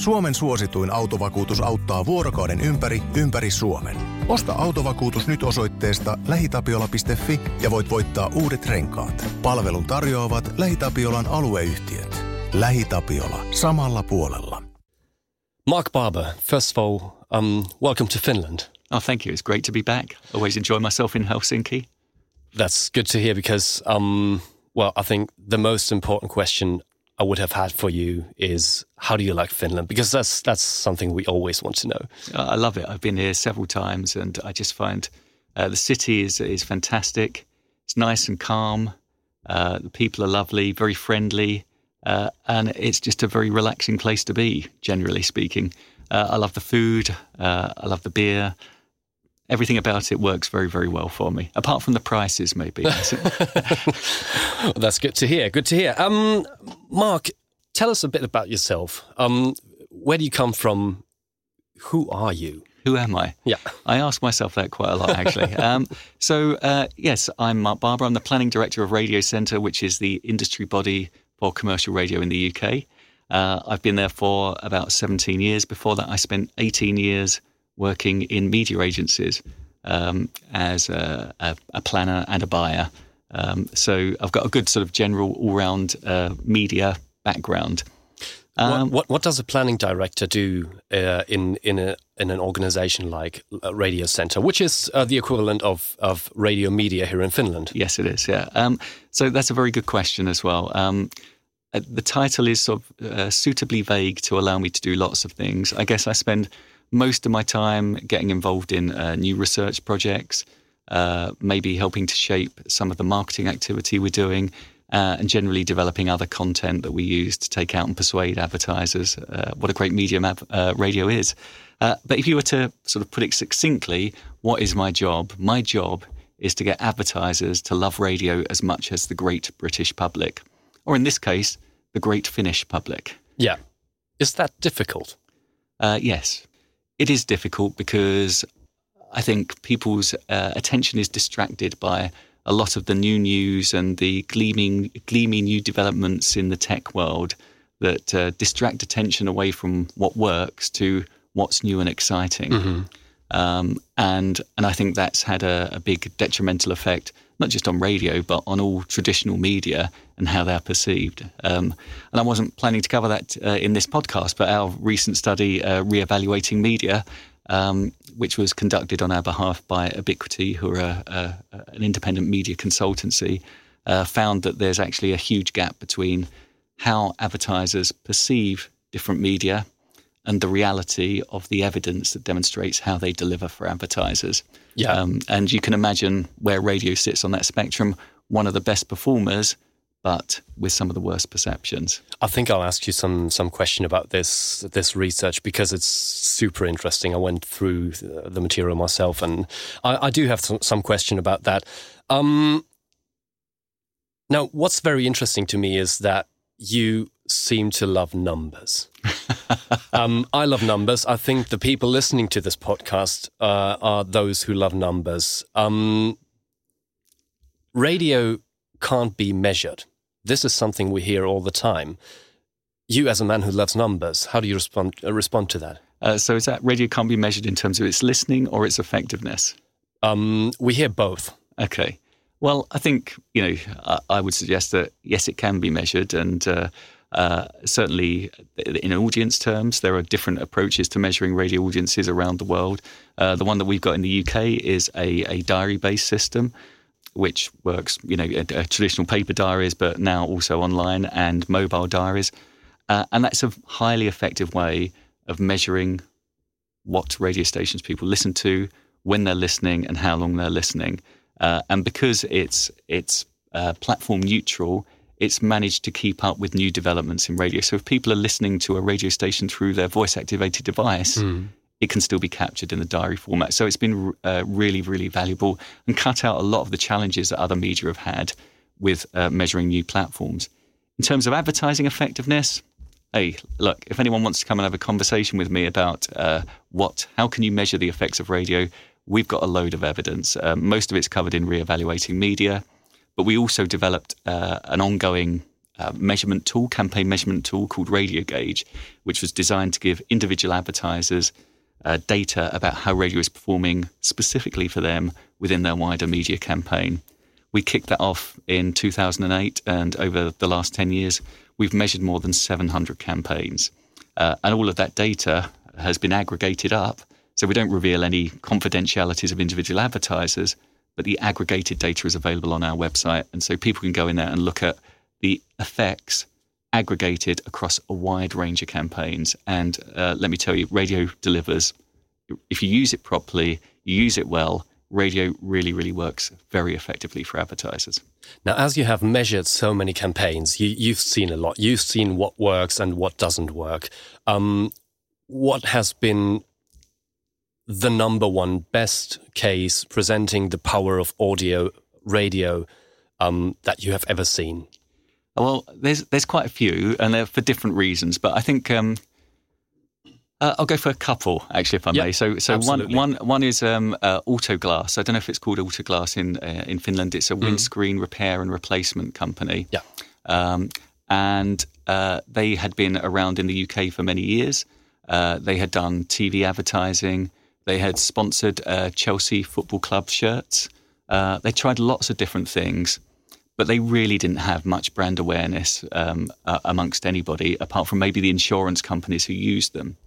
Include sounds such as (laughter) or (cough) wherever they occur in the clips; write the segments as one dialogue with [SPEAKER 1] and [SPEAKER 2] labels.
[SPEAKER 1] Suomen suosituin autovakuutus auttaa vuorokauden ympäri, ympäri Suomen. Osta autovakuutus nyt osoitteesta lähitapiola.fi ja voit voittaa uudet renkaat. Palvelun tarjoavat LähiTapiolan alueyhtiöt. LähiTapiola. Samalla puolella.
[SPEAKER 2] Mark Barber, first of all, um, welcome to Finland.
[SPEAKER 3] Oh, thank you. It's great to be back. Always enjoy myself in Helsinki.
[SPEAKER 2] That's good to hear because, um, well, I think the most important question I would have had for you is how do you like Finland? Because that's that's something we always want to know.
[SPEAKER 3] I love it. I've been here several times, and I just find uh, the city is is fantastic. It's nice and calm. Uh, the people are lovely, very friendly, uh, and it's just a very relaxing place to be. Generally speaking, uh, I love the food. Uh, I love the beer everything about it works very, very well for me, apart from the prices, maybe. (laughs)
[SPEAKER 2] That's good to hear. Good to hear. Um, Mark, tell us a bit about yourself. Um, where do you come from? Who are you?
[SPEAKER 3] Who am I?
[SPEAKER 2] Yeah.
[SPEAKER 3] I ask myself that quite a lot, actually. (laughs) um, so, uh, yes, I'm Mark Barber. I'm the planning director of Radio Centre, which is the industry body for commercial radio in the UK. Uh, I've been there for about 17 years. Before that, I spent 18 years working in media agencies um, as a, a, a, planner and a buyer. Um, so I've got a good sort of general all round uh, media background.
[SPEAKER 2] Um, what, what, what, does a planning director do uh, in in a in an organization like Radio Centre, which is uh, the equivalent of of radio media here in Finland?
[SPEAKER 3] Yes, it is. Yeah. Um, so that's a very good question as well. Um, uh, the title is sort of uh, suitably vague to allow me to do lots of things. I guess I spend most of my time getting involved in uh, new research projects, uh, maybe helping to shape some of the marketing activity we're doing, uh, and generally developing other content that we use to take out and persuade advertisers uh, what a great medium uh, radio is. Uh, but if you were to sort of put it succinctly, what is my job? My job is to get advertisers to love radio as much as the great British public, or in this case, the great Finnish public.
[SPEAKER 2] Yeah. Is that difficult?
[SPEAKER 3] yes it is difficult because I think people's uh, attention is distracted by a lot of the new news and the gleaming, gleaming new developments in the tech world that uh, distract attention away from what works to what's new and exciting. Mm-hmm. Um, and and I think that's had a, a, big detrimental effect, not just on radio, but on all traditional media and how they're perceived. Um, and I wasn't planning to cover that uh, in this podcast, but our recent study, uh, Reevaluating Media, um, which was conducted on our behalf by Ebiquity, who are a, a, an independent media consultancy, uh, found that there's actually a huge gap between how advertisers perceive different media and the reality of the evidence that demonstrates how they deliver for advertisers.
[SPEAKER 2] Yeah. Um,
[SPEAKER 3] and you can imagine where radio sits on that spectrum, one of the best performers, but with some of the worst perceptions.
[SPEAKER 2] I think I'll ask you some some question about this this research because it's super interesting. I went through the material myself, and I, I do have some, some question about that. Um, now, what's very interesting to me is that you seem to love numbers. (laughs) um, I love numbers. I think the people listening to this podcast uh, are those who love numbers. Um, radio can't be measured. This is something we hear all the time. You, as a man who loves numbers, how do you respond uh, respond to that?
[SPEAKER 3] Uh, so, is that radio can't be measured in terms of its listening or its effectiveness?
[SPEAKER 2] Um, we hear both.
[SPEAKER 3] Okay. Well, I think you know I, I would suggest that yes, it can be measured, and uh, uh, certainly, in audience terms, there are different approaches to measuring radio audiences around the world. Uh, the one that we've got in the UK is a, a diary-based system, which works, you know, traditional paper diaries, but now also online and mobile diaries, uh, and that's a highly effective way of measuring what radio stations people listen to, when they're listening, and how long they're listening. Uh, and because it's it's uh, platform neutral it's managed to keep up with new developments in radio. So if people are listening to a radio station through their voice activated device, mm. it can still be captured in the diary format. So it's been uh, really, really valuable and cut out a lot of the challenges that other media have had with uh, measuring new platforms. In terms of advertising effectiveness, hey, look, if anyone wants to come and have a conversation with me about uh, what, how can you measure the effects of radio, we've got a load of evidence. Uh, most of it's covered in re-evaluating media. But we also developed uh, an ongoing uh, measurement tool, campaign measurement tool called Radio Gauge, which was designed to give individual advertisers uh, data about how radio is performing specifically for them within their wider media campaign. We kicked that off in 2008, and over the last 10 years, we've measured more than 700 campaigns. Uh, and all of that data has been aggregated up. So we don't reveal any confidentialities of individual advertisers, but the aggregated data is available on our website. And so people can go in there and look at the effects aggregated across a wide range of campaigns. And uh, let me tell you, radio delivers. If you use it properly, you use it well, radio really, really works very effectively for advertisers.
[SPEAKER 2] Now, as you have measured so many campaigns, you, have seen a lot. You've seen what works and what doesn't work. Um, what has been the number one best case presenting the power of audio radio um, that you have ever seen?
[SPEAKER 3] Well, there's there's quite a few, and they're for different reasons. But I think um, uh, I'll go for a couple, actually, if I yep, may. So, so one, one, one is um, uh, Autoglass. I don't know if it's called Autoglass in uh, in Finland. It's a mm. windscreen repair and replacement company.
[SPEAKER 2] Yeah,
[SPEAKER 3] um, and uh, they had been around in the UK for many years. Uh, they had done TV advertising. They had sponsored uh, Chelsea Football Club shirts. they tried lots of different things but they really didn't have much brand awareness um, uh, amongst anybody, apart from maybe the insurance companies who used them.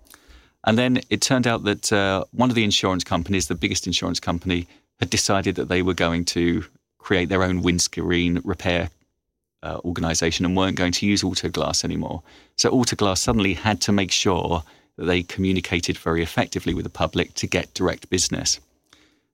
[SPEAKER 3] And then it turned out that uh, one of the insurance companies, the biggest insurance company, had decided that they were going to create their own windscreen repair uh, organization and weren't going to use Autoglass anymore. So Autoglass suddenly had to make sure that they communicated very effectively with the public to get direct business.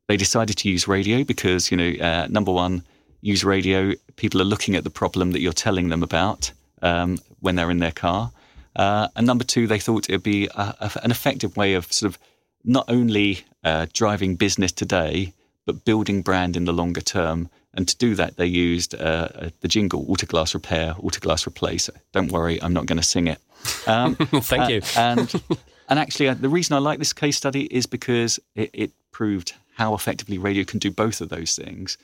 [SPEAKER 3] They decided to use radio because, you know, uh, number one, use radio, people are looking at the problem that you're telling them about um, when they're in their car. Uh, and number two, they thought it would be a, a, an effective way of sort of not only uh, driving business today, but building brand in the longer term. And to do that, they used uh the jingle Autoglass Repair, Autoglass Replace. Don't worry, I'm not going to sing it.
[SPEAKER 2] Um, (laughs) Thank uh, you.
[SPEAKER 3] and (laughs) and actually, uh, the reason I like this case study is because it, it proved how effectively radio can do both of those things.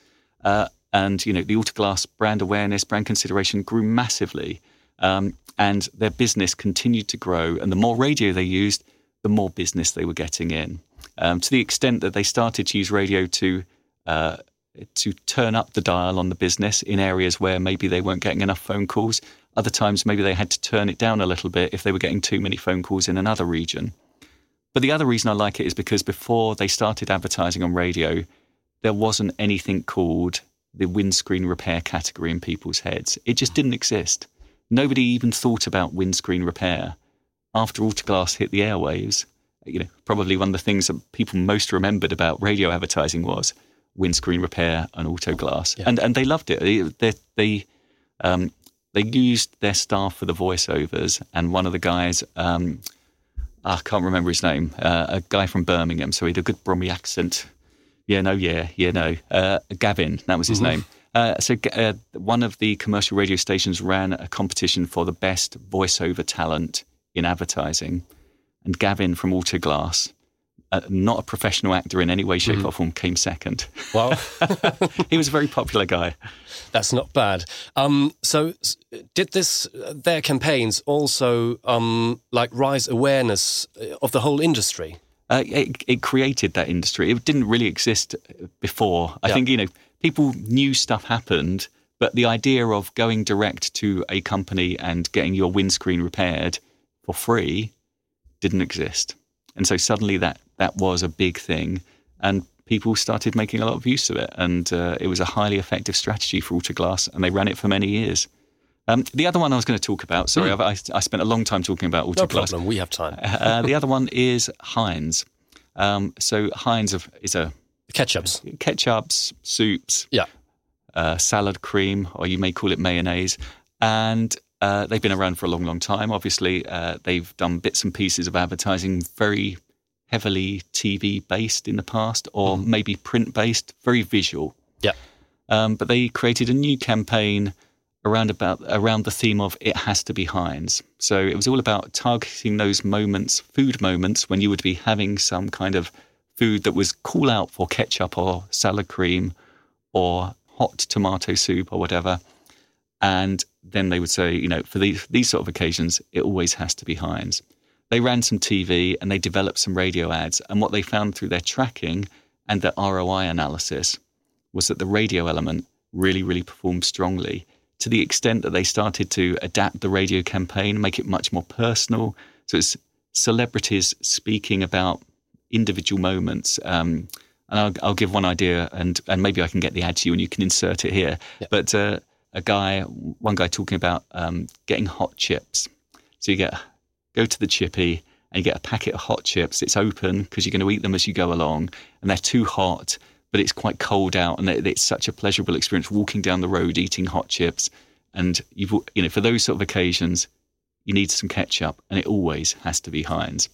[SPEAKER 3] Uh, and you know the Autoglass brand awareness, brand consideration grew massively, um, and their business continued to grow. And the more radio they used, the more business they were getting in, um, to the extent that they started to use radio to uh, to turn up the dial on the business in areas where maybe they weren't getting enough phone calls. Other times, maybe they had to turn it down a little bit if they were getting too many phone calls in another region. But the other reason I like it is because before they started advertising on radio, there wasn't anything called the windscreen repair category in people's heads. It just didn't exist. Nobody even thought about windscreen repair. After Autoglass hit the airwaves, you know, probably one of the things that people most remembered about radio advertising was windscreen repair and Autoglass, yeah. and and they loved it. They they they, um, they used their staff for the voiceovers, and one of the guys. Um, I can't remember his name. Uh, a guy from Birmingham, so he had a good Brummy accent yeah, no, yeah, yeah, no. Uh, Gavin, that was his mm-hmm. name. Uh, so uh, one of the commercial radio stations ran a competition for the best voiceover talent in advertising, and Gavin from Autoglass, uh, not a professional actor in any way, shape, mm-hmm. or form, came second.
[SPEAKER 2] Wow, (laughs)
[SPEAKER 3] he was a very popular guy.
[SPEAKER 2] That's not bad. Um, so, did this their campaigns also um, like rise awareness of the whole industry?
[SPEAKER 3] uh, it, it, created that industry. It didn't really exist before. I yeah. think you know people knew stuff happened, but the idea of going direct to a company and getting your windscreen repaired for free didn't exist. And so suddenly that that was a big thing, and people started making a lot of use of it. And uh, it was a highly effective strategy for Autoglass, and they ran it for many years. Um, the other one I was going to talk about, sorry, mm. I, I, spent a long time talking about Autoglass.
[SPEAKER 2] No problem, we have time.
[SPEAKER 3] uh, the other one is Heinz. Um, so Heinz is a
[SPEAKER 2] ketchups,
[SPEAKER 3] ketchups, soups,
[SPEAKER 2] yeah,
[SPEAKER 3] uh, salad cream, or you may call it mayonnaise, and uh, they've been around for a long, long time. Obviously, uh, they've done bits and pieces of advertising, very heavily TV based in the past, or mm. maybe print based, very visual.
[SPEAKER 2] Yeah.
[SPEAKER 3] Um, but they created a new campaign around about around the theme of it has to be Heinz. So it was all about targeting those moments, food moments when you would be having some kind of food that was call out for ketchup or salad cream or hot tomato soup or whatever. And then they would say, you know, for these these sort of occasions, it always has to be Heinz. They ran some TV and they developed some radio ads, and what they found through their tracking and their ROI analysis was that the radio element really, really performed strongly to the extent that they started to adapt the radio campaign, make it much more personal. So it's celebrities speaking about individual moments. Um, and I'll, I'll, give one idea, and and maybe I can get the ad to you, and you can insert it here. Yep. But uh, a guy, one guy talking about um, getting hot chips. So you get go to the chippy and you get a packet of hot chips. It's open because you're going to eat them as you go along, and they're too hot, but it's quite cold out, and it's such a pleasurable experience walking down the road eating hot chips. And you've you know for those sort of occasions, you need some ketchup, and it always has to be Heinz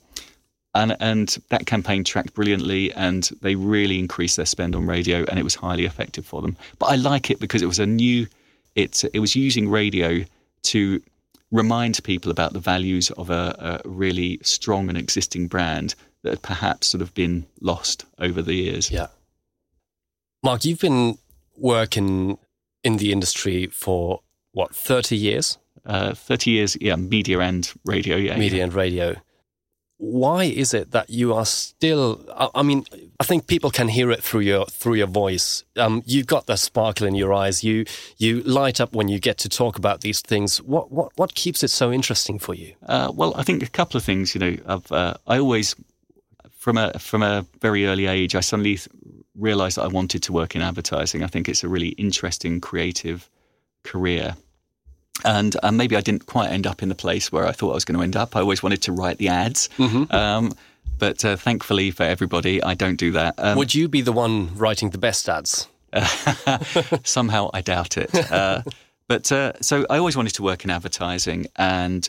[SPEAKER 3] and and that campaign tracked brilliantly, and they really increased their spend on radio, and it was highly effective for them. But I like it because it was a new, it it was using radio to remind people about the values of a, a really strong and existing brand that had perhaps sort of been lost over the years.
[SPEAKER 2] Yeah, Mark, you've been working in the industry for what thirty years?
[SPEAKER 3] Uh, thirty years, yeah, media and radio, yeah,
[SPEAKER 2] media
[SPEAKER 3] yeah.
[SPEAKER 2] and radio why is it that you are still i mean i think people can hear it through your through your voice. Um, you've got the sparkle in your eyes. You you light up when you get to talk about these things. What what what keeps it so interesting for you?
[SPEAKER 3] Uh, well i think a couple of things you know uh, i always from a from a very early age i suddenly realized that i wanted to work in advertising. I think it's a really interesting creative career and uh, maybe I didn't quite end up in the place where I thought I was going to end up. I always wanted to write the ads. Mm-hmm. Um, but uh, thankfully for everybody, I don't do that.
[SPEAKER 2] Um, Would you be the one writing the best ads? (laughs)
[SPEAKER 3] somehow I doubt it. Uh, but uh, so I always wanted to work in advertising and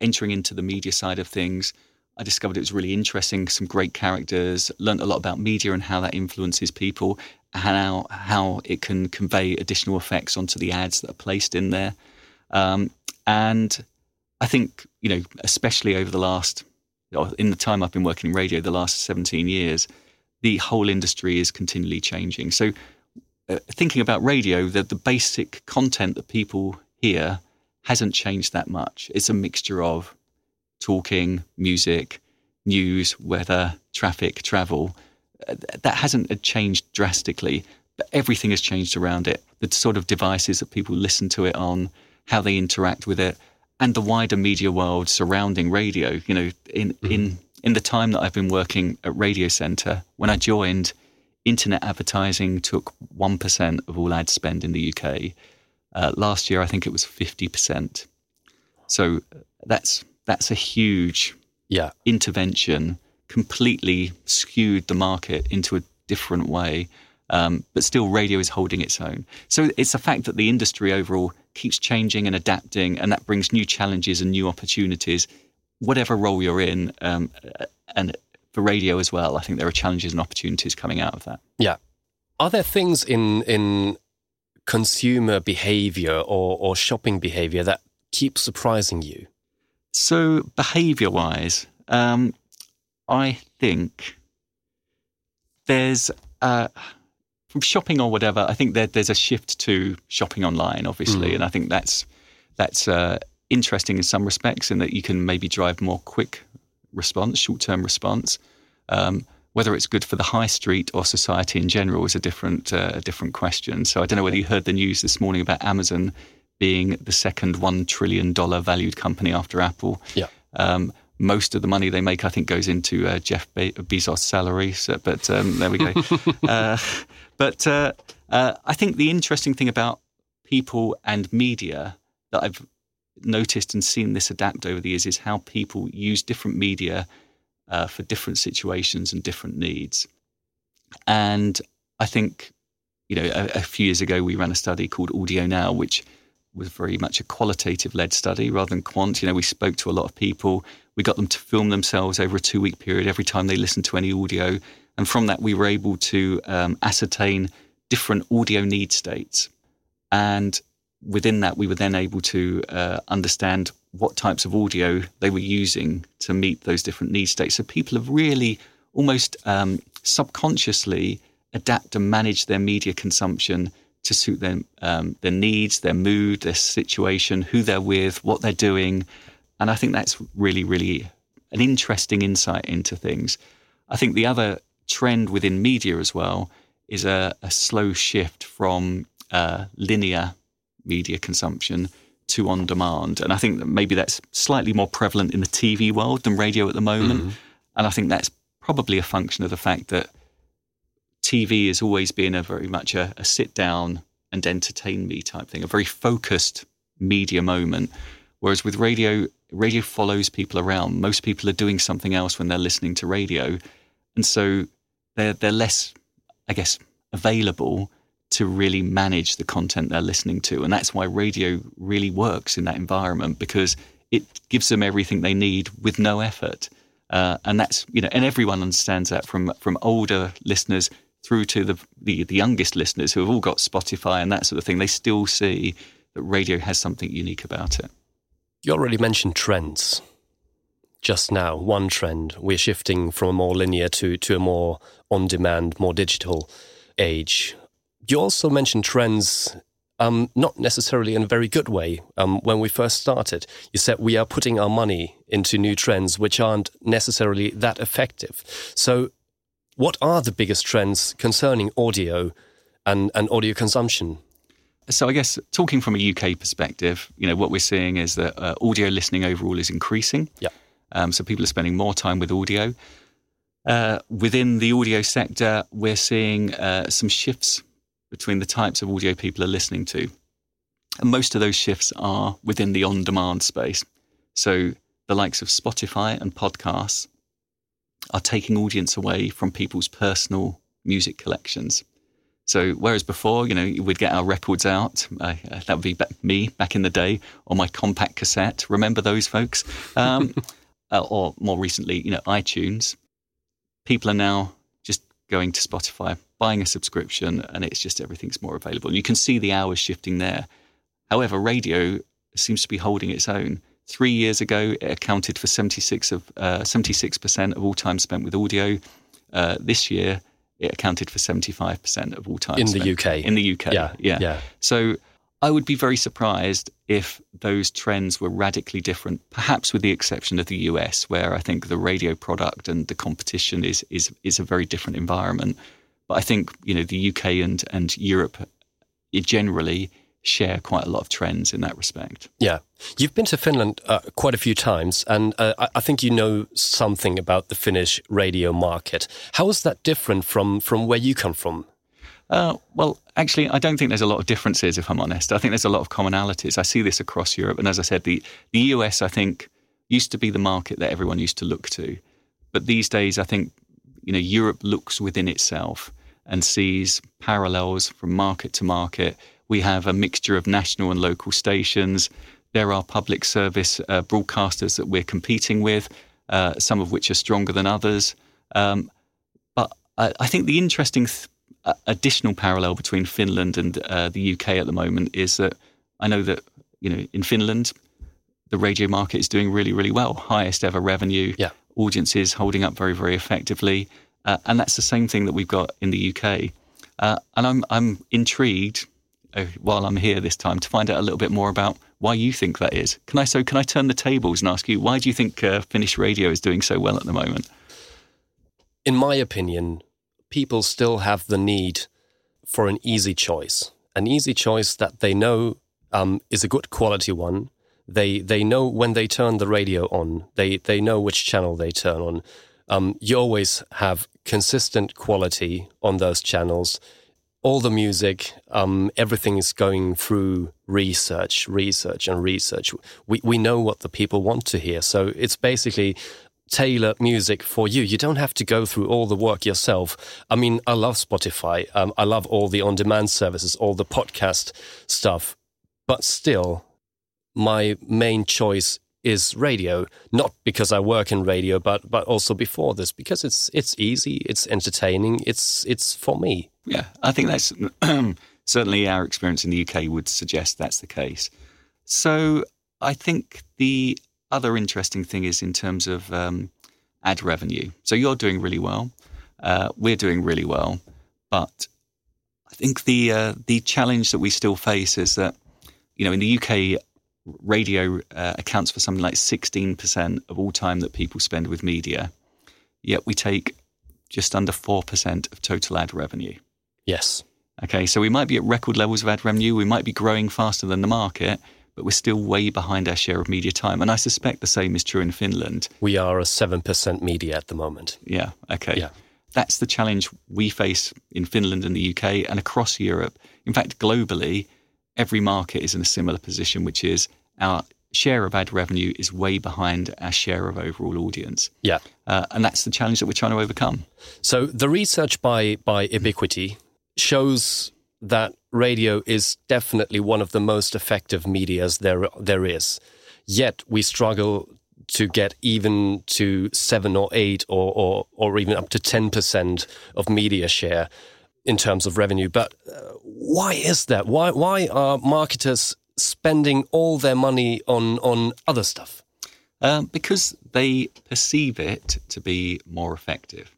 [SPEAKER 3] entering into the media side of things. I discovered it was really interesting, some great characters, learned a lot about media and how that influences people, how, how it can convey additional effects onto the ads that are placed in there. Um, and I think, you know, especially over the last, in the time I've been working in radio, the last 17 years, the whole industry is continually changing. So, uh, thinking about radio, the, the basic content that people hear hasn't changed that much. It's a mixture of talking, music, news, weather, traffic, travel. Uh, that hasn't changed drastically, but everything has changed around it. The sort of devices that people listen to it on, how they interact with it, and the wider media world surrounding radio. You know, in mm-hmm. in in the time that I've been working at Radio Centre, when I joined, internet advertising took one percent of all ad spend in the UK. Uh, last year, I think it was fifty percent. So that's that's a huge
[SPEAKER 2] yeah.
[SPEAKER 3] intervention. Completely skewed the market into a different way. Um, but still, radio is holding its own. So it's a fact that the industry overall keeps changing and adapting, and that brings new challenges and new opportunities, whatever role you're in. Um, and for radio as well, I think there are challenges and opportunities coming out of that.
[SPEAKER 2] Yeah. Are there things in in consumer behavior or, or shopping behavior that keep surprising you?
[SPEAKER 3] So, behavior wise, um, I think there's. Uh, shopping or whatever, I think there, there's a shift to shopping online, obviously, mm. and I think that's that's uh, interesting in some respects, in that you can maybe drive more quick response, short term response. Um, whether it's good for the high street or society in general is a different uh, a different question. So I don't know whether you heard the news this morning about Amazon being the second one trillion dollar valued company after Apple.
[SPEAKER 2] Yeah. Um,
[SPEAKER 3] most of the money they make, I think, goes into uh, Jeff Be- Bezos' salary. So, but um, there we go. (laughs) uh, but uh, uh, I think the interesting thing about people and media that I've noticed and seen this adapt over the years is how people use different media uh, for different situations and different needs. And I think, you know, a, a few years ago we ran a study called Audio Now, which was very much a qualitative led study rather than quant. You know, we spoke to a lot of people. We got them to film themselves over a two week period every time they listened to any audio. And from that, we were able to um, ascertain different audio need states. And within that, we were then able to uh, understand what types of audio they were using to meet those different need states. So people have really almost um, subconsciously adapt and manage their media consumption to suit their um, their needs, their mood, their situation, who they're with, what they're doing, and I think that's really, really an interesting insight into things. I think the other trend within media as well is a, a slow shift from uh, linear media consumption to on demand. And I think that maybe that's slightly more prevalent in the TV world than radio at the moment. Mm. And I think that's probably a function of the fact that TV has always been a very much a, a sit down and entertain me type thing, a very focused media moment. Whereas with radio, radio follows people around. Most people are doing something else when they're listening to radio. And so they're, they're less, I guess, available to really manage the content they're listening to. And that's why radio really works in that environment because it gives them everything they need with no effort. Uh, and that's, you know, and everyone understands that from, from older listeners through to the, the, the youngest listeners who have all got Spotify and that sort of thing. They still see that radio has something unique about it.
[SPEAKER 2] You already mentioned trends just now. One trend, we're shifting from a more linear to, to a more on demand, more digital age. You also mentioned trends, um, not necessarily in a very good way. Um, when we first started, you said we are putting our money into new trends which aren't necessarily that effective. So, what are the biggest trends concerning audio and, and audio consumption?
[SPEAKER 3] So I guess talking from a UK perspective, you know what we're seeing is that uh, audio listening overall is increasing.
[SPEAKER 2] Yeah.
[SPEAKER 3] Um, so people are spending more time with audio. Uh, within the audio sector, we're seeing uh, some shifts between the types of audio people are listening to. And most of those shifts are within the on demand space. So the likes of Spotify and podcasts are taking audience away from people's personal music collections. So whereas before, you know, we'd get our records out, uh, that would be me back in the day on my compact cassette. Remember those folks? Um, (laughs) uh, or more recently, you know, iTunes. People are now just going to Spotify, buying a subscription, and it's just everything's more available. You can see the hours shifting there. However, radio seems to be holding its own. Three years ago, it accounted for 76 of uh, 76% of all time spent with audio. Uh, this year, it accounted for 75% of all time
[SPEAKER 2] in the UK.
[SPEAKER 3] In the UK,
[SPEAKER 2] yeah,
[SPEAKER 3] yeah.
[SPEAKER 2] yeah.
[SPEAKER 3] So I would be very surprised if those trends were radically different, perhaps with the exception of the US, where I think the radio product and the competition is is is a very different environment. But I think you know the UK and and Europe generally share quite a lot of trends in that respect.
[SPEAKER 2] Yeah. You've been to Finland uh, quite a few times, and uh, I think you know something about the Finnish radio market. How is that different from, from where you come from?
[SPEAKER 3] Uh, well, actually, I don't think there's a lot of differences, if I'm honest. I think there's a lot of commonalities. I see this across Europe. And as I said, the, the US, I think, used to be the market that everyone used to look to. But these days, I think, you know, Europe looks within itself and sees parallels from market to market we have a mixture of national and local stations. There are public service uh, broadcasters that we're competing with, uh, some of which are stronger than others. Um, but I, I, think the interesting th- uh, additional parallel between Finland and uh, the UK at the moment is that I know that you know in Finland the radio market is doing really really well, highest ever revenue,
[SPEAKER 2] yeah.
[SPEAKER 3] audiences holding up very very effectively, uh, and that's the same thing that we've got in the UK. Uh, and I'm I'm intrigued uh, while I'm here this time to find out a little bit more about why you think that is. Can I so can I turn the tables and ask you why do you think uh, Finnish radio is doing so well at the moment?
[SPEAKER 2] In my opinion, people still have the need for an easy choice, an easy choice that they know um, is a good quality one. They they know when they turn the radio on. They they know which channel they turn on. Um, you always have consistent quality on those channels all the music, um, everything is going through research, research, and research. We we know what the people want to hear, so it's basically tailored music for you. You don't have to go through all the work yourself. I mean, I love Spotify. Um, I love all the on-demand services, all the podcast stuff, but still, my main choice is radio. Not because I work in radio, but but also before this, because it's it's easy, it's entertaining, it's it's for me.
[SPEAKER 3] Yeah, I think that's (clears throat) certainly our experience in the UK would suggest that's the case. So I think the other interesting thing is in terms of um, ad revenue. So you're doing really well. Uh, we're doing really well. But I think the uh, the challenge that we still face is that you know in the UK radio uh, accounts for something like 16% of all time that people spend with media yet we take just under 4% of total ad revenue
[SPEAKER 2] Yes.
[SPEAKER 3] okay so we might be at record levels of ad revenue we might be growing faster than the market but we're still way behind our share of media time and I suspect the same is true in Finland
[SPEAKER 2] We are a 7% media at the moment.
[SPEAKER 3] yeah okay
[SPEAKER 2] Yeah.
[SPEAKER 3] that's the challenge we face in Finland and the UK and across Europe. In fact, globally, every market is in a similar position, which is our share of ad revenue is way behind our share of overall audience.
[SPEAKER 2] Yeah.
[SPEAKER 3] Uh, and that's the challenge that we're trying to overcome.
[SPEAKER 2] So the research by by Ebiquity shows that radio is definitely one of the most effective medias there there is. Yet we struggle to get even to seven or eight or or, or even up to ten percent of media share in terms of revenue. But uh, why is that? Why why are marketers spending all their money on on other stuff?
[SPEAKER 3] Um, because they perceive it to be more effective.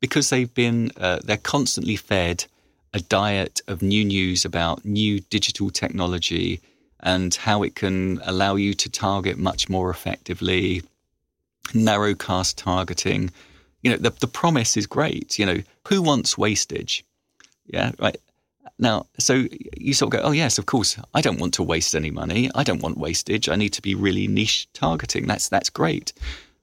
[SPEAKER 3] Because they've been, uh, they're constantly fed a diet of new news about new digital technology and how it can allow you to target much more effectively, narrowcast targeting. You know, the, the promise is great. You know, who wants wastage? Yeah, right. Now, so you sort of go, oh, yes, of course, I don't want to waste any money. I don't want wastage. I need to be really niche targeting. That's, that's great.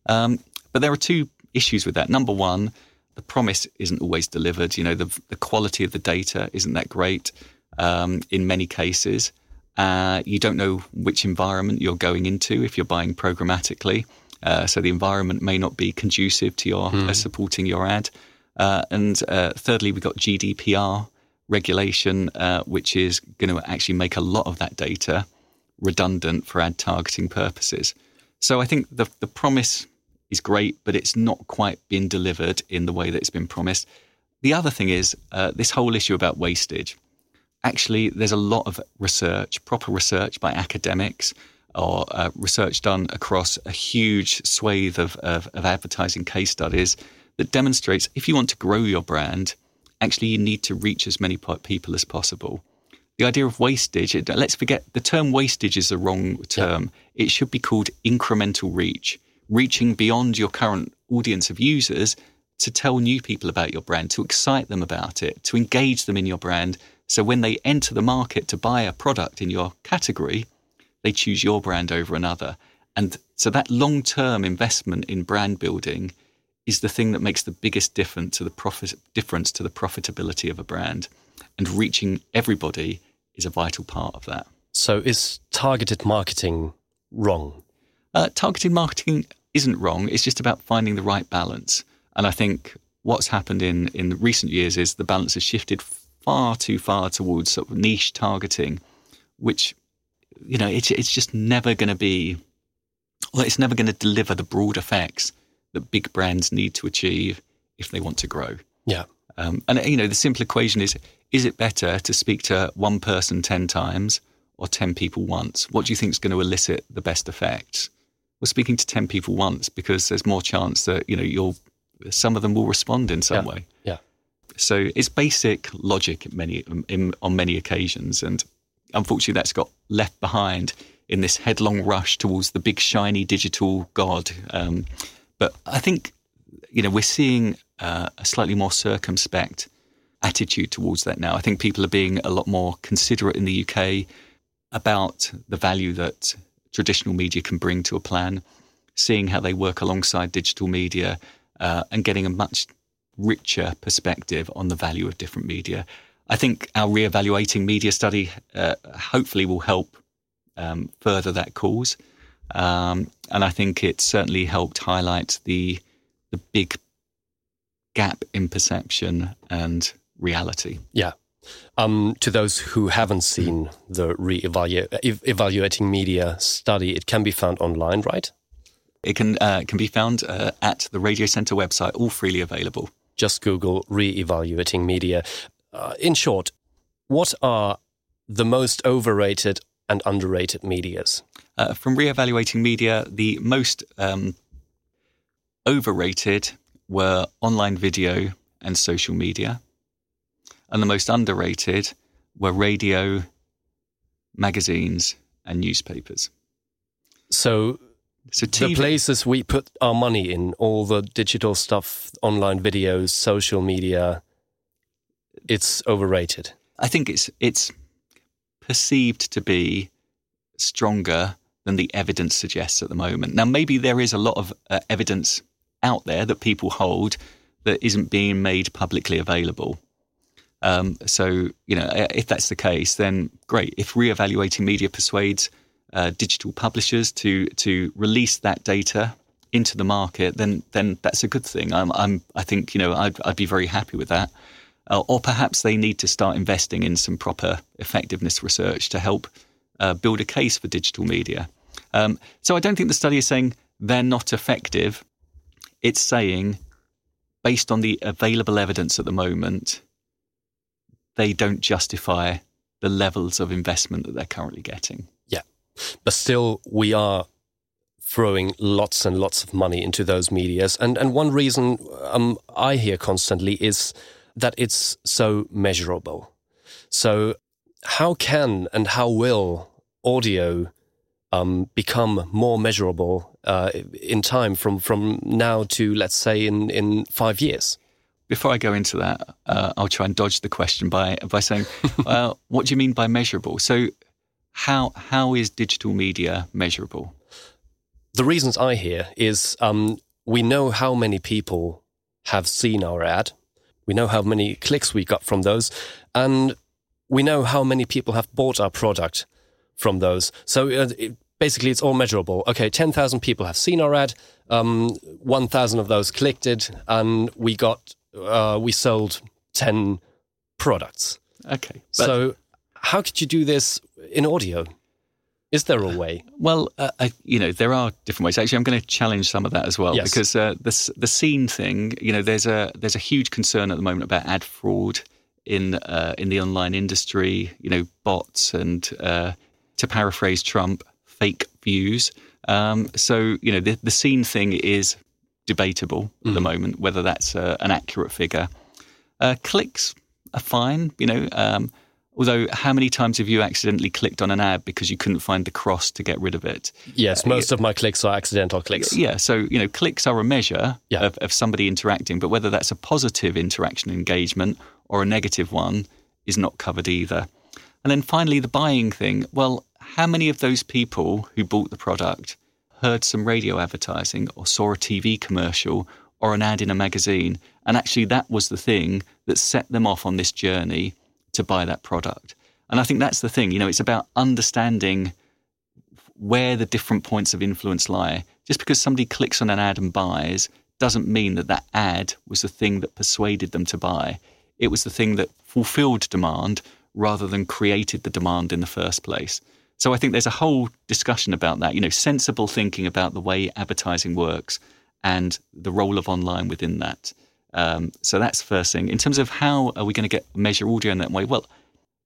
[SPEAKER 3] Um, but there are two issues with that. Number one, the promise isn't always delivered. You know, the, the quality of the data isn't that great um, in many cases. Uh, you don't know which environment you're going into if you're buying programmatically. Uh, so the environment may not be conducive to your uh, supporting your ad. Uh, and uh, thirdly, we've got GDPR regulation, uh, which is going to actually make a lot of that data redundant for ad targeting purposes. So I think the the promise is great, but it's not quite been delivered in the way that it's been promised. The other thing is uh, this whole issue about wastage. Actually, there's a lot of research, proper research by academics, or uh, research done across a huge swathe of, of, of advertising case studies that demonstrates if you want to grow your brand, actually you need to reach as many people as possible. The idea of wastage, let's forget the term wastage is the wrong term. It should be called incremental reach, reaching beyond your current audience of users to tell new people about your brand, to excite them about it, to engage them in your brand. So when they enter the market to buy a product in your category, they choose your brand over another. And so that long term investment in brand building is the thing that makes the biggest difference to the profit difference to the profitability of a brand. And reaching everybody is a vital part of that.
[SPEAKER 2] So is targeted marketing wrong?
[SPEAKER 3] Uh, targeted marketing isn't wrong. It's just about finding the right balance. And I think what's happened in in recent years is the balance has shifted far too far towards sort of niche targeting, which you know it's it's just never going to be, well, it's never going to deliver the broad effects that big brands need to achieve if they want to grow.
[SPEAKER 2] Yeah.
[SPEAKER 3] Um, and you know the simple equation is: is it better to speak to one person ten times or ten people once? What do you think is going to elicit the best effects? Well, speaking to ten people once because there's more chance that you know you'll some of them will respond in some
[SPEAKER 2] Yeah.
[SPEAKER 3] way.
[SPEAKER 2] Yeah.
[SPEAKER 3] So it's basic logic in many in, on many occasions, and unfortunately, that's got left behind in this headlong rush towards the big shiny digital god. Um, but I think you know we're seeing uh, a slightly more circumspect attitude towards that now. I think people are being a lot more considerate in the UK about the value that traditional media can bring to a plan, seeing how they work alongside digital media, uh, and getting a much richer perspective on the value of different media. I think our re-evaluating media study uh, hopefully will help um, further that cause, um, and I think it certainly helped highlight the the big gap in perception and reality.
[SPEAKER 2] Yeah. Um, to those who haven't seen the re-evaluating media study, it can be found online, right?
[SPEAKER 3] It can uh, can be found uh, at the Radio Centre website, all freely available.
[SPEAKER 2] Just Google re-evaluating media. Uh, in short, what are the most overrated and underrated medias?
[SPEAKER 3] Uh, from re-evaluating media, the most um, overrated were online video and social media. And the most underrated were radio, magazines, and newspapers.
[SPEAKER 2] So,
[SPEAKER 3] So
[SPEAKER 2] the places we put our money in, all the digital stuff, online videos, social media, it's overrated.
[SPEAKER 3] I think it's it's perceived to be stronger than the evidence suggests at the moment. Now, maybe there is a lot of uh, evidence out there that people hold that isn't being made publicly available. Um, so, you know, if that's the case, then great. If re-evaluating media persuades uh, digital publishers to to release that data into the market, then then that's a good thing. I'm, I'm I think you know I'd, I'd be very happy with that. Uh, or perhaps they need to start investing in some proper effectiveness research to help uh, build a case for digital media. Um, so I don't think the study is saying they're not effective. It's saying, based on the available evidence at the moment, they don't justify the levels of investment that they're currently getting. Yeah.
[SPEAKER 2] But still we are throwing lots and lots of money into those medias and and one reason um, i hear constantly is that it's so measurable so how can and how will audio um, become more measurable uh, in time from from now to let's say in in five years
[SPEAKER 3] Before I go into that, uh, I'll try and dodge the question by by saying, (laughs) uh, "What do you mean by measurable?" So, how how is digital media measurable?
[SPEAKER 2] the reasons I hear is um, we know how many people have seen our ad, we know how many clicks we got from those, and we know how many people have bought our product from those. So uh, it, basically, it's all measurable. Okay, 10,000 people have seen our ad, um, 1,000 of those clicked it, and we got, uh, we sold 10 products.
[SPEAKER 3] Okay,
[SPEAKER 2] so how could you do this in audio? Is there a way?
[SPEAKER 3] Well, uh, I, you know, there are different ways. Actually, I'm going to challenge some of that as well
[SPEAKER 2] Yes.
[SPEAKER 3] because uh, the the scene thing. You know, there's a there's a huge concern at the moment about ad fraud in uh, in the online industry. You know, bots and uh, to paraphrase Trump, fake views. Um, so you know, the the scene thing is debatable at the moment whether that's uh, an accurate figure. Uh, clicks are fine. You know. Um, Although, how many times have you accidentally clicked on an ad because you couldn't find the cross to get rid of it?
[SPEAKER 2] Yes, most of my clicks are accidental clicks.
[SPEAKER 3] Yeah, so you know, clicks are a measure
[SPEAKER 2] Yeah.
[SPEAKER 3] of, of somebody interacting, but whether that's a positive interaction engagement or a negative one is not covered either. And then finally, the buying thing. Well, how many of those people who bought the product heard some radio advertising or saw a TV commercial or an ad in a magazine, and actually that was the thing that set them off on this journey to buy that product? And I think that's the thing. You know, it's about understanding where the different points of influence lie. Just because somebody clicks on an ad and buys doesn't mean that that ad was the thing that persuaded them to buy. It was the thing that fulfilled demand rather than created the demand in the first place. So I think there's a whole discussion about that, you know, sensible thinking about the way advertising works and the role of online within that. Um, so that's the first thing. In terms of how are we going to get measure audio in that way? Well,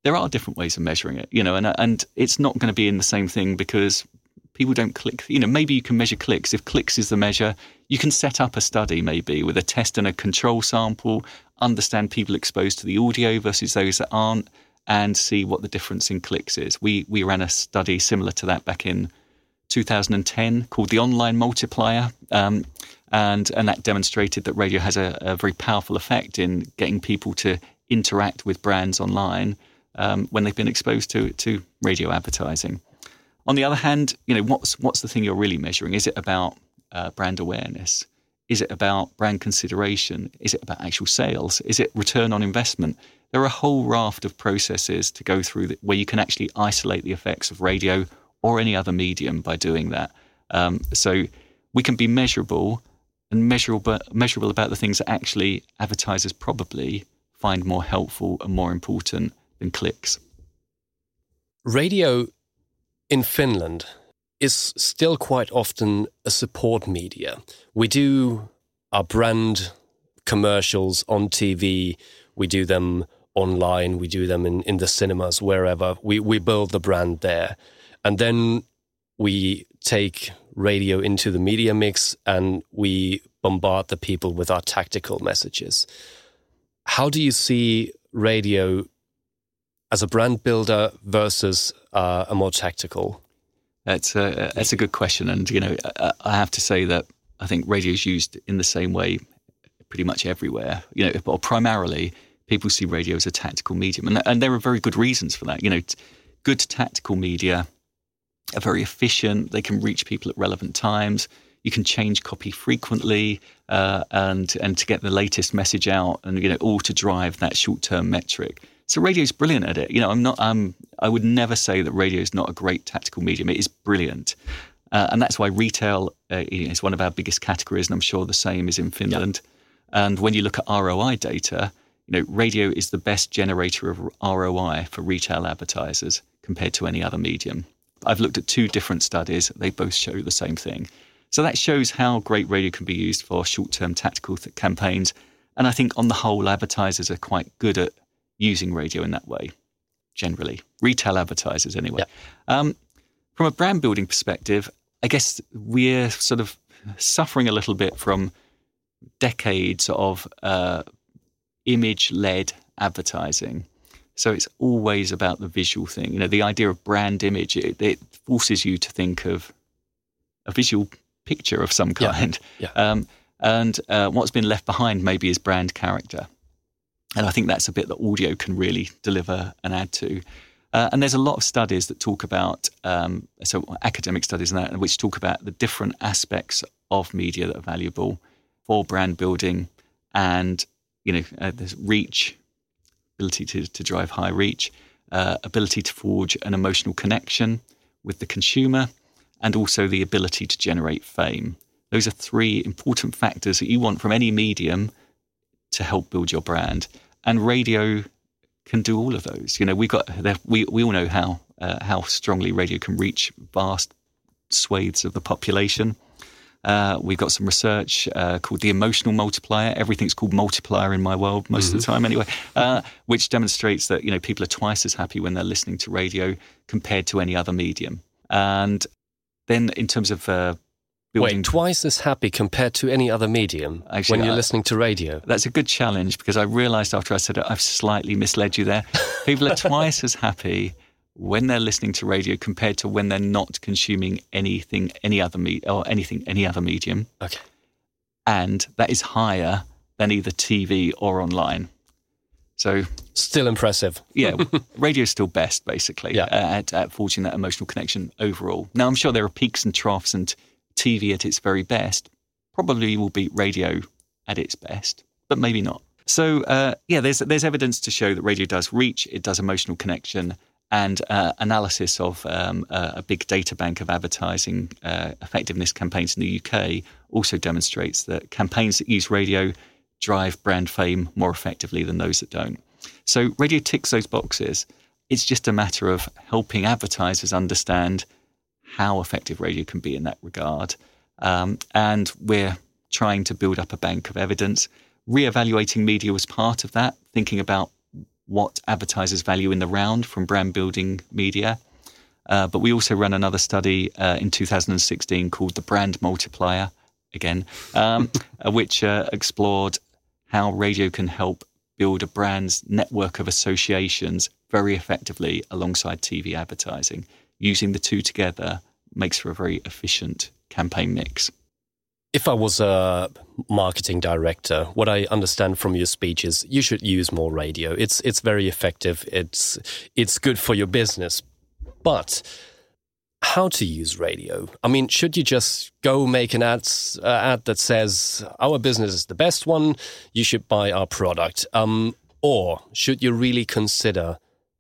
[SPEAKER 3] there are different ways of measuring it, you know, and and it's not going to be in the same thing because people don't click. You know, maybe you can measure clicks. If clicks is the measure, you can set up a study maybe with a test and a control sample, understand people exposed to the audio versus those that aren't, and see what the difference in clicks is. We we ran a study similar to that back in 2010 called the Online Multiplier. Um, and, and that demonstrated that radio has a, a very powerful effect in getting people to interact with brands online um, when they've been exposed to, to radio advertising. On the other hand, you know, what's, what's the thing you're really measuring? Is it about uh, brand awareness? Is it about brand consideration? Is it about actual sales? Is it return on investment? There are a whole raft of processes to go through where you can actually isolate the effects of radio or any other medium by doing that. Um, so we can be measurable and measurable, measurable about the things that actually advertisers probably find more helpful and more important than clicks.
[SPEAKER 2] Radio in Finland is still quite often a support media. We do our brand commercials on TV, we do them online, we do them in, in the cinemas, wherever. We, we build the brand there. And then we take radio into the media mix and we bombard the people with our tactical messages. How do you see radio as a brand builder versus uh, a more tactical?
[SPEAKER 3] That's a, that's a good question. And, you know, I, have to say that I think radio is used in the same way pretty much everywhere. You know, or primarily people see radio as a tactical medium. And, and there are very good reasons for that. You know, good tactical media are very efficient. They can reach people at relevant times. You can change copy frequently, uh, and and to get the latest message out, and you know all to drive that short term metric. So radio is brilliant at it. You know, I'm not. Um, I would never say that radio is not a great tactical medium. It is brilliant, uh, and that's why retail uh, is one of our biggest categories, and I'm sure the same is in Finland. And when you look at ROI data, you know, radio is the best generator of ROI for retail advertisers compared to any other medium. I've looked at two different studies; they both show the same thing. So that shows how great radio can be used for short-term tactical th- campaigns. And I think on the whole, advertisers are quite good at using radio in that way. Generally, retail advertisers anyway. Um, from a brand building perspective, I guess we're sort of suffering a little bit from decades of uh, image led advertising. So it's always about the visual thing. You know, the idea of brand image, it, it forces you to think of a visual picture of some kind.
[SPEAKER 2] Yeah. yeah.
[SPEAKER 3] Um, and uh, what's been left behind maybe is brand character. And I think that's a bit that audio can really deliver and add to. Uh, and there's a lot of studies that talk about, um, so academic studies and that, which talk about the different aspects of media that are valuable for brand building and, you know, uh, there's reach, ability to, to drive high reach, uh, ability to forge an emotional connection with the consumer, and also the ability to generate fame. Those are three important factors that you want from any medium to help build your brand. And radio can do all of those. You know, we've got we we all know how uh, how strongly radio can reach vast swathes of the population. Uh, we've got some research uh, called the emotional multiplier. Everything's called multiplier in my world most mm-hmm. of the mm-hmm. time, anyway, uh, which demonstrates that you know people are twice as happy when they're listening to radio compared to any other medium. And then, in terms of uh, building,
[SPEAKER 2] wait, twice as happy compared to any other medium Actually, when you're listening to radio.
[SPEAKER 3] That's a good challenge because I realised after I said it, I've slightly misled you there. (laughs) People are twice as happy when they're listening to radio compared to when they're not consuming anything, any other me- or anything, any other medium.
[SPEAKER 2] Okay.
[SPEAKER 3] And that is higher than either TV or online. So
[SPEAKER 2] still impressive.
[SPEAKER 3] yeah, (laughs) radio is still best, basically, yeah. at, at forging that emotional connection overall. Now, I'm sure there are peaks and troughs, and TV at its very best probably will beat radio at its best, but maybe not. So, uh, yeah, there's there's evidence to show that radio does reach, it does emotional connection, and uh, analysis of um, a big data bank of advertising uh, effectiveness campaigns in the UK also demonstrates that campaigns that use radio drive brand fame more effectively than those that don't. So radio ticks those boxes. It's just a matter of helping advertisers understand how effective radio can be in that regard. Um, and we're trying to build up a bank of evidence. Re-evaluating media was part of that, thinking about what advertisers value in the round from brand building media. Uh, but we also ran another study uh, in 2016 called the Brand Multiplier, again, um, (laughs) uh, which uh, explored how radio can help build a brand's network of associations very effectively alongside TV advertising. Using the two together makes for a very efficient campaign mix.
[SPEAKER 2] If I was a marketing director, what I understand from your speech is you should use more radio. It's it's very effective. It's it's good for your business. But how to use radio? I mean, should you just go make an ad, uh, ad that says our business is the best one? You should buy our product. Um, or should you really consider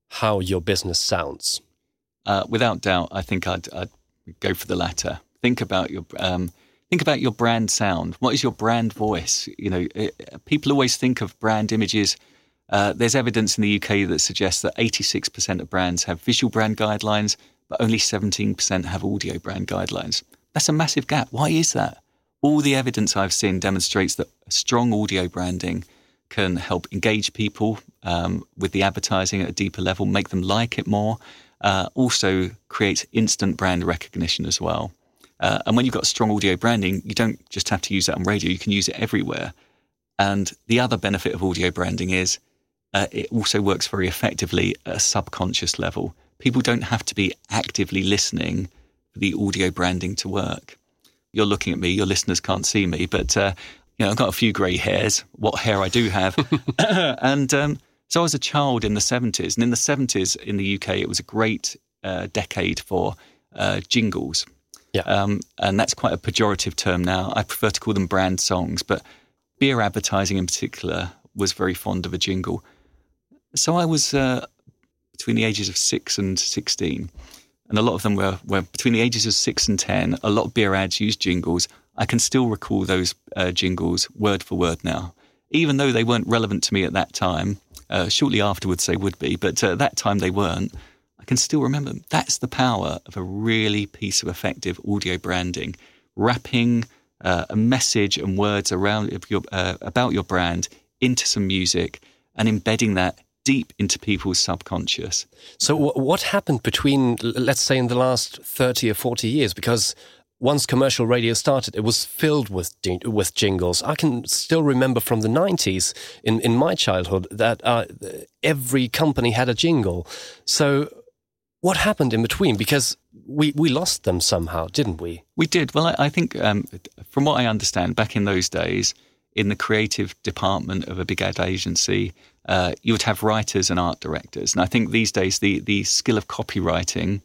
[SPEAKER 2] how your business sounds?
[SPEAKER 3] Uh, without doubt, I think I'd, I'd, go for the latter. Think about your um, think about your brand sound. What is your brand voice? You know, it, people always think of brand images. Uh, there's evidence in the UK that suggests that 86% of brands have visual brand guidelines, but only 17% have audio brand guidelines. That's a massive gap. Why is that? All the evidence I've seen demonstrates that strong audio branding can help engage people um, with the advertising at a deeper level, make them like it more. Uh, also creates instant brand recognition as well. Uh, and when you've got strong audio branding, you don't just have to use that on radio, you can use it everywhere. And the other benefit of audio branding is uh, it also works very effectively at a subconscious level. People don't have to be actively listening for the audio branding to work. You're looking at me, your listeners can't see me, but uh, you know, I've got a few grey hairs, what hair I do have. (laughs) (coughs) and um, so I was a child in the 70s. And in the 70s in the UK, it was a great uh, decade for uh, jingles.
[SPEAKER 2] Yeah.
[SPEAKER 3] Um, and that's quite a pejorative term now. I prefer to call them brand songs, but beer advertising in particular was very fond of a jingle. So I was uh, between the ages of six and 16, and a lot of them were, were between the ages of six and 10. A lot of beer ads used jingles. I can still recall those uh, jingles word for word now, even though they weren't relevant to me at that time. Uh, shortly afterwards, they would be, but uh, at that time they weren't. I can still remember. That's the power of a really piece of effective audio branding, wrapping uh, a message and words around your, uh, about your brand into some music and embedding that deep into people's subconscious.
[SPEAKER 2] So, w- what happened between, let's say, in the last 30 or 40 years? Because once commercial radio started, it was filled with with jingles. I can still remember from the 90s in, in my childhood that uh, every company had a jingle. So, what happened in between? Because we, we lost them somehow, didn't we?
[SPEAKER 3] We did. Well, I, I think, um, from what I understand, back in those days, in the creative department of a big ad agency, uh, you would have writers and art directors. And I think these days the, the skill of copywriting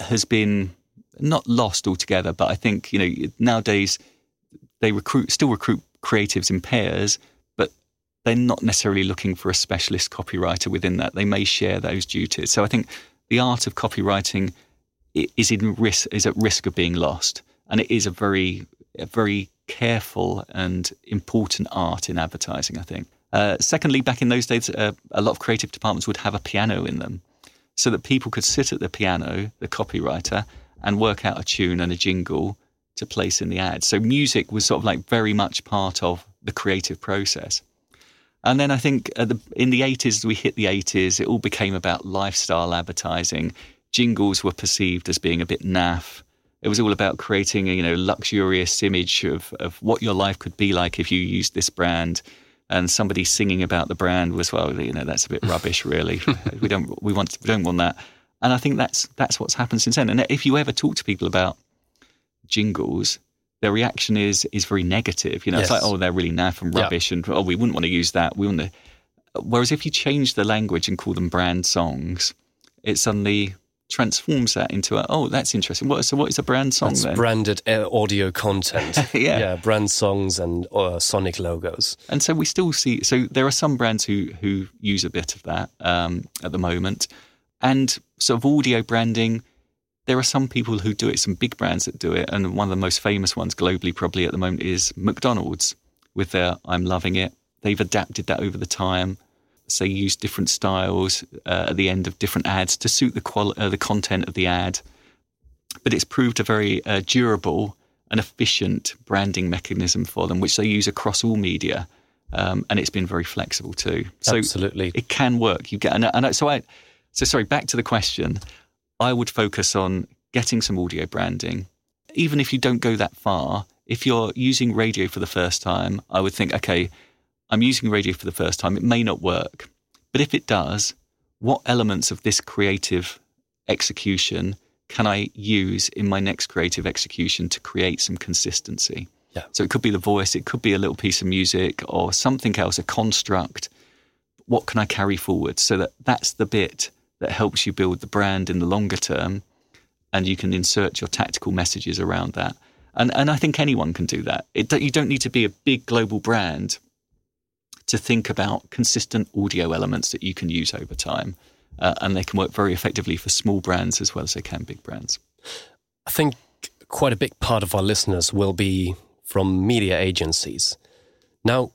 [SPEAKER 3] has been not lost altogether, but I think, you know, nowadays they recruit, still recruit creatives in pairs, but they're not necessarily looking for a specialist copywriter within that. They may share those duties. So I think the art of copywriting is in risk, is at risk of being lost. And it is a very, a very careful and important art in advertising, I think. Uh, secondly, back in those days, uh, a lot of creative departments would have a piano in them so that people could sit at the piano, the copywriter, and work out a tune and a jingle to place in the ad. So music was sort of like very much part of the creative process. And then I think the, in the 80s, we hit the 80s, it all became about lifestyle advertising. Jingles were perceived as being a bit naff. It was all about creating a you know luxurious image of, of what your life could be like if you used this brand and somebody singing about the brand was well, you know, that's a bit rubbish, really. (laughs) we don't we want we don't want that. And I think that's that's what's happened since then. And if you ever talk to people about jingles, their reaction is is very negative. You know, yes. it's like, oh, they're really naff and rubbish, yeah. and oh, we wouldn't want to use that. We want to. Whereas if you change the language and call them brand songs, it suddenly transforms that into a oh that's interesting what so what is a brand song
[SPEAKER 2] that's
[SPEAKER 3] then?
[SPEAKER 2] branded uh, audio content (laughs)
[SPEAKER 3] yeah
[SPEAKER 2] yeah brand songs and uh, sonic logos
[SPEAKER 3] and so we still see so there are some brands who who use a bit of that um, at the moment and sort of audio branding there are some people who do it some big brands that do it and one of the most famous ones globally probably at the moment is mcdonald's with their i'm loving it they've adapted that over the time say use different styles uh, at the end of different ads to suit the qual- uh, the content of the ad. But it's proved a very uh, durable and efficient branding mechanism for them, which they use across all media, um, and it's been very flexible too.
[SPEAKER 2] So Absolutely,
[SPEAKER 3] it can work. You get and, and so I so sorry. Back to the question. I would focus on getting some audio branding, even if you don't go that far. If you're using radio for the first time, I would think, okay, I'm using radio for the first time. It may not work. But if it does, what elements of this creative execution can I use in my next creative execution to create some consistency?
[SPEAKER 2] Yeah.
[SPEAKER 3] So it could be the voice, it could be a little piece of music or something else, a construct. What can I carry forward so that that's the bit that helps you build the brand in the longer term and you can insert your tactical messages around that. And, and I think anyone can do that. It, you don't need to be a big global brand to think about consistent audio elements that you can use over time. Uh, and they can work very effectively for small brands as well as they can big brands.
[SPEAKER 2] I think quite a big part of our listeners will be from media agencies. Now,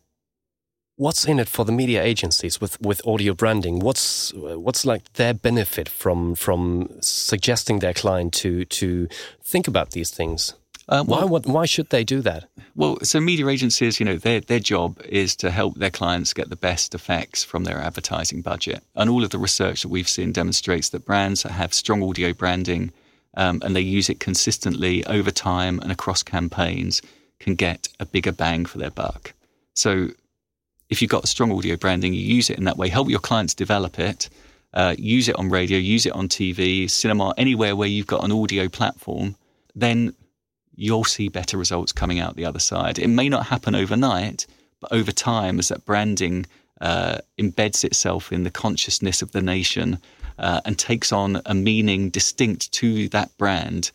[SPEAKER 2] what's in it for the media agencies with, with audio branding? What's what's like their benefit from from suggesting their client to to think about these things? Well, why, why should they do that?
[SPEAKER 3] Well, so media agencies, you know, their, their job is to help their clients get the best effects from their advertising budget. And all of the research that we've seen demonstrates that brands that have strong audio branding um, and they use it consistently over time and across campaigns can get a bigger bang for their buck. So if you've got strong audio branding, you use it in that way, help your clients develop it, uh, use it on radio, use it on TV, cinema, anywhere where you've got an audio platform, then you'll see better results coming out the other side. It may not happen overnight, but over time, as that branding uh, embeds itself in the consciousness of the nation uh, and takes on a meaning distinct to that brand,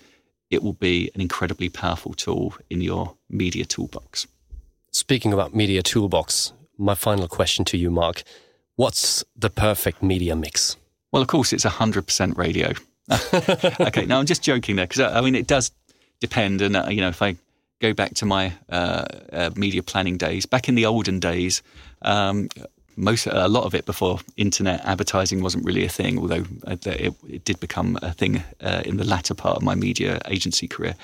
[SPEAKER 3] it will be an incredibly powerful tool in your media toolbox.
[SPEAKER 2] Speaking about media toolbox, my final question to you, Mark. What's the perfect media mix?
[SPEAKER 3] Well, of course, it's 100% radio. (laughs) okay, now I'm just joking there because I mean, it does depend. And, uh, you know, if I go back to my uh, uh, media planning days, back in the olden days, um, most a lot of it before internet advertising wasn't really a thing, although uh, it, it did become a thing uh, in the latter part of my media agency career.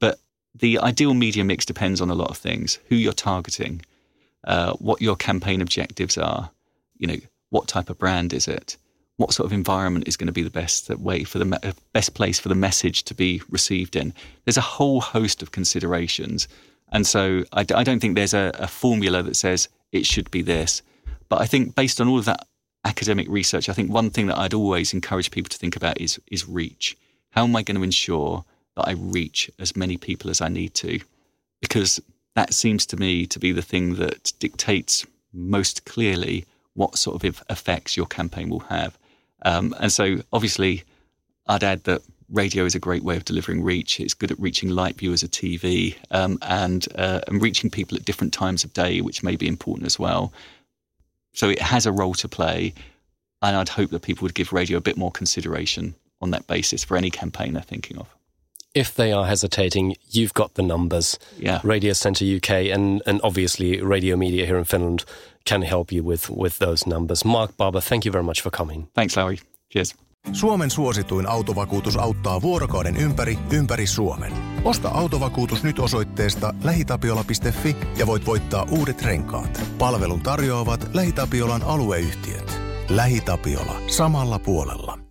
[SPEAKER 3] But the ideal media mix depends on a lot of things: who you're targeting, uh, what your campaign objectives are, you know, what type of brand is it, what sort of environment is going to be the best way for the me- best place for the message to be received in. There's a whole host of considerations, and so I, d- I don't think there's a, a formula that says it should be this. But I think based on all of that academic research, I think one thing that I'd always encourage people to think about is is reach. How am I going to ensure that I reach as many people as I need to? Because that seems to me to be the thing that dictates most clearly what sort of effects your campaign will have. Um, and so, obviously, I'd add that radio is a great way of delivering reach. It's good at reaching light viewers of TV um, and uh, and reaching people at different times of day, which may be important as well. So it has a role to play, and I'd hope that people would give radio a bit more consideration on that basis for any campaign they're thinking of.
[SPEAKER 2] If they are hesitating, you've got the numbers.
[SPEAKER 3] Yeah.
[SPEAKER 2] Radio Centre UK and, and obviously Radio Media here in Finland can help you with, with those numbers. Mark Barber, thank you very much for coming.
[SPEAKER 3] Thanks, Larry. Cheers.
[SPEAKER 1] Suomen suosituin autovakuutus auttaa vuorokauden ympäri, ympäri Suomen. Osta autovakuutus nyt osoitteesta lähitapiola.fi ja voit voittaa uudet renkaat. Palvelun tarjoavat LähiTapiolan alueyhtiöt. LähiTapiola. Samalla puolella.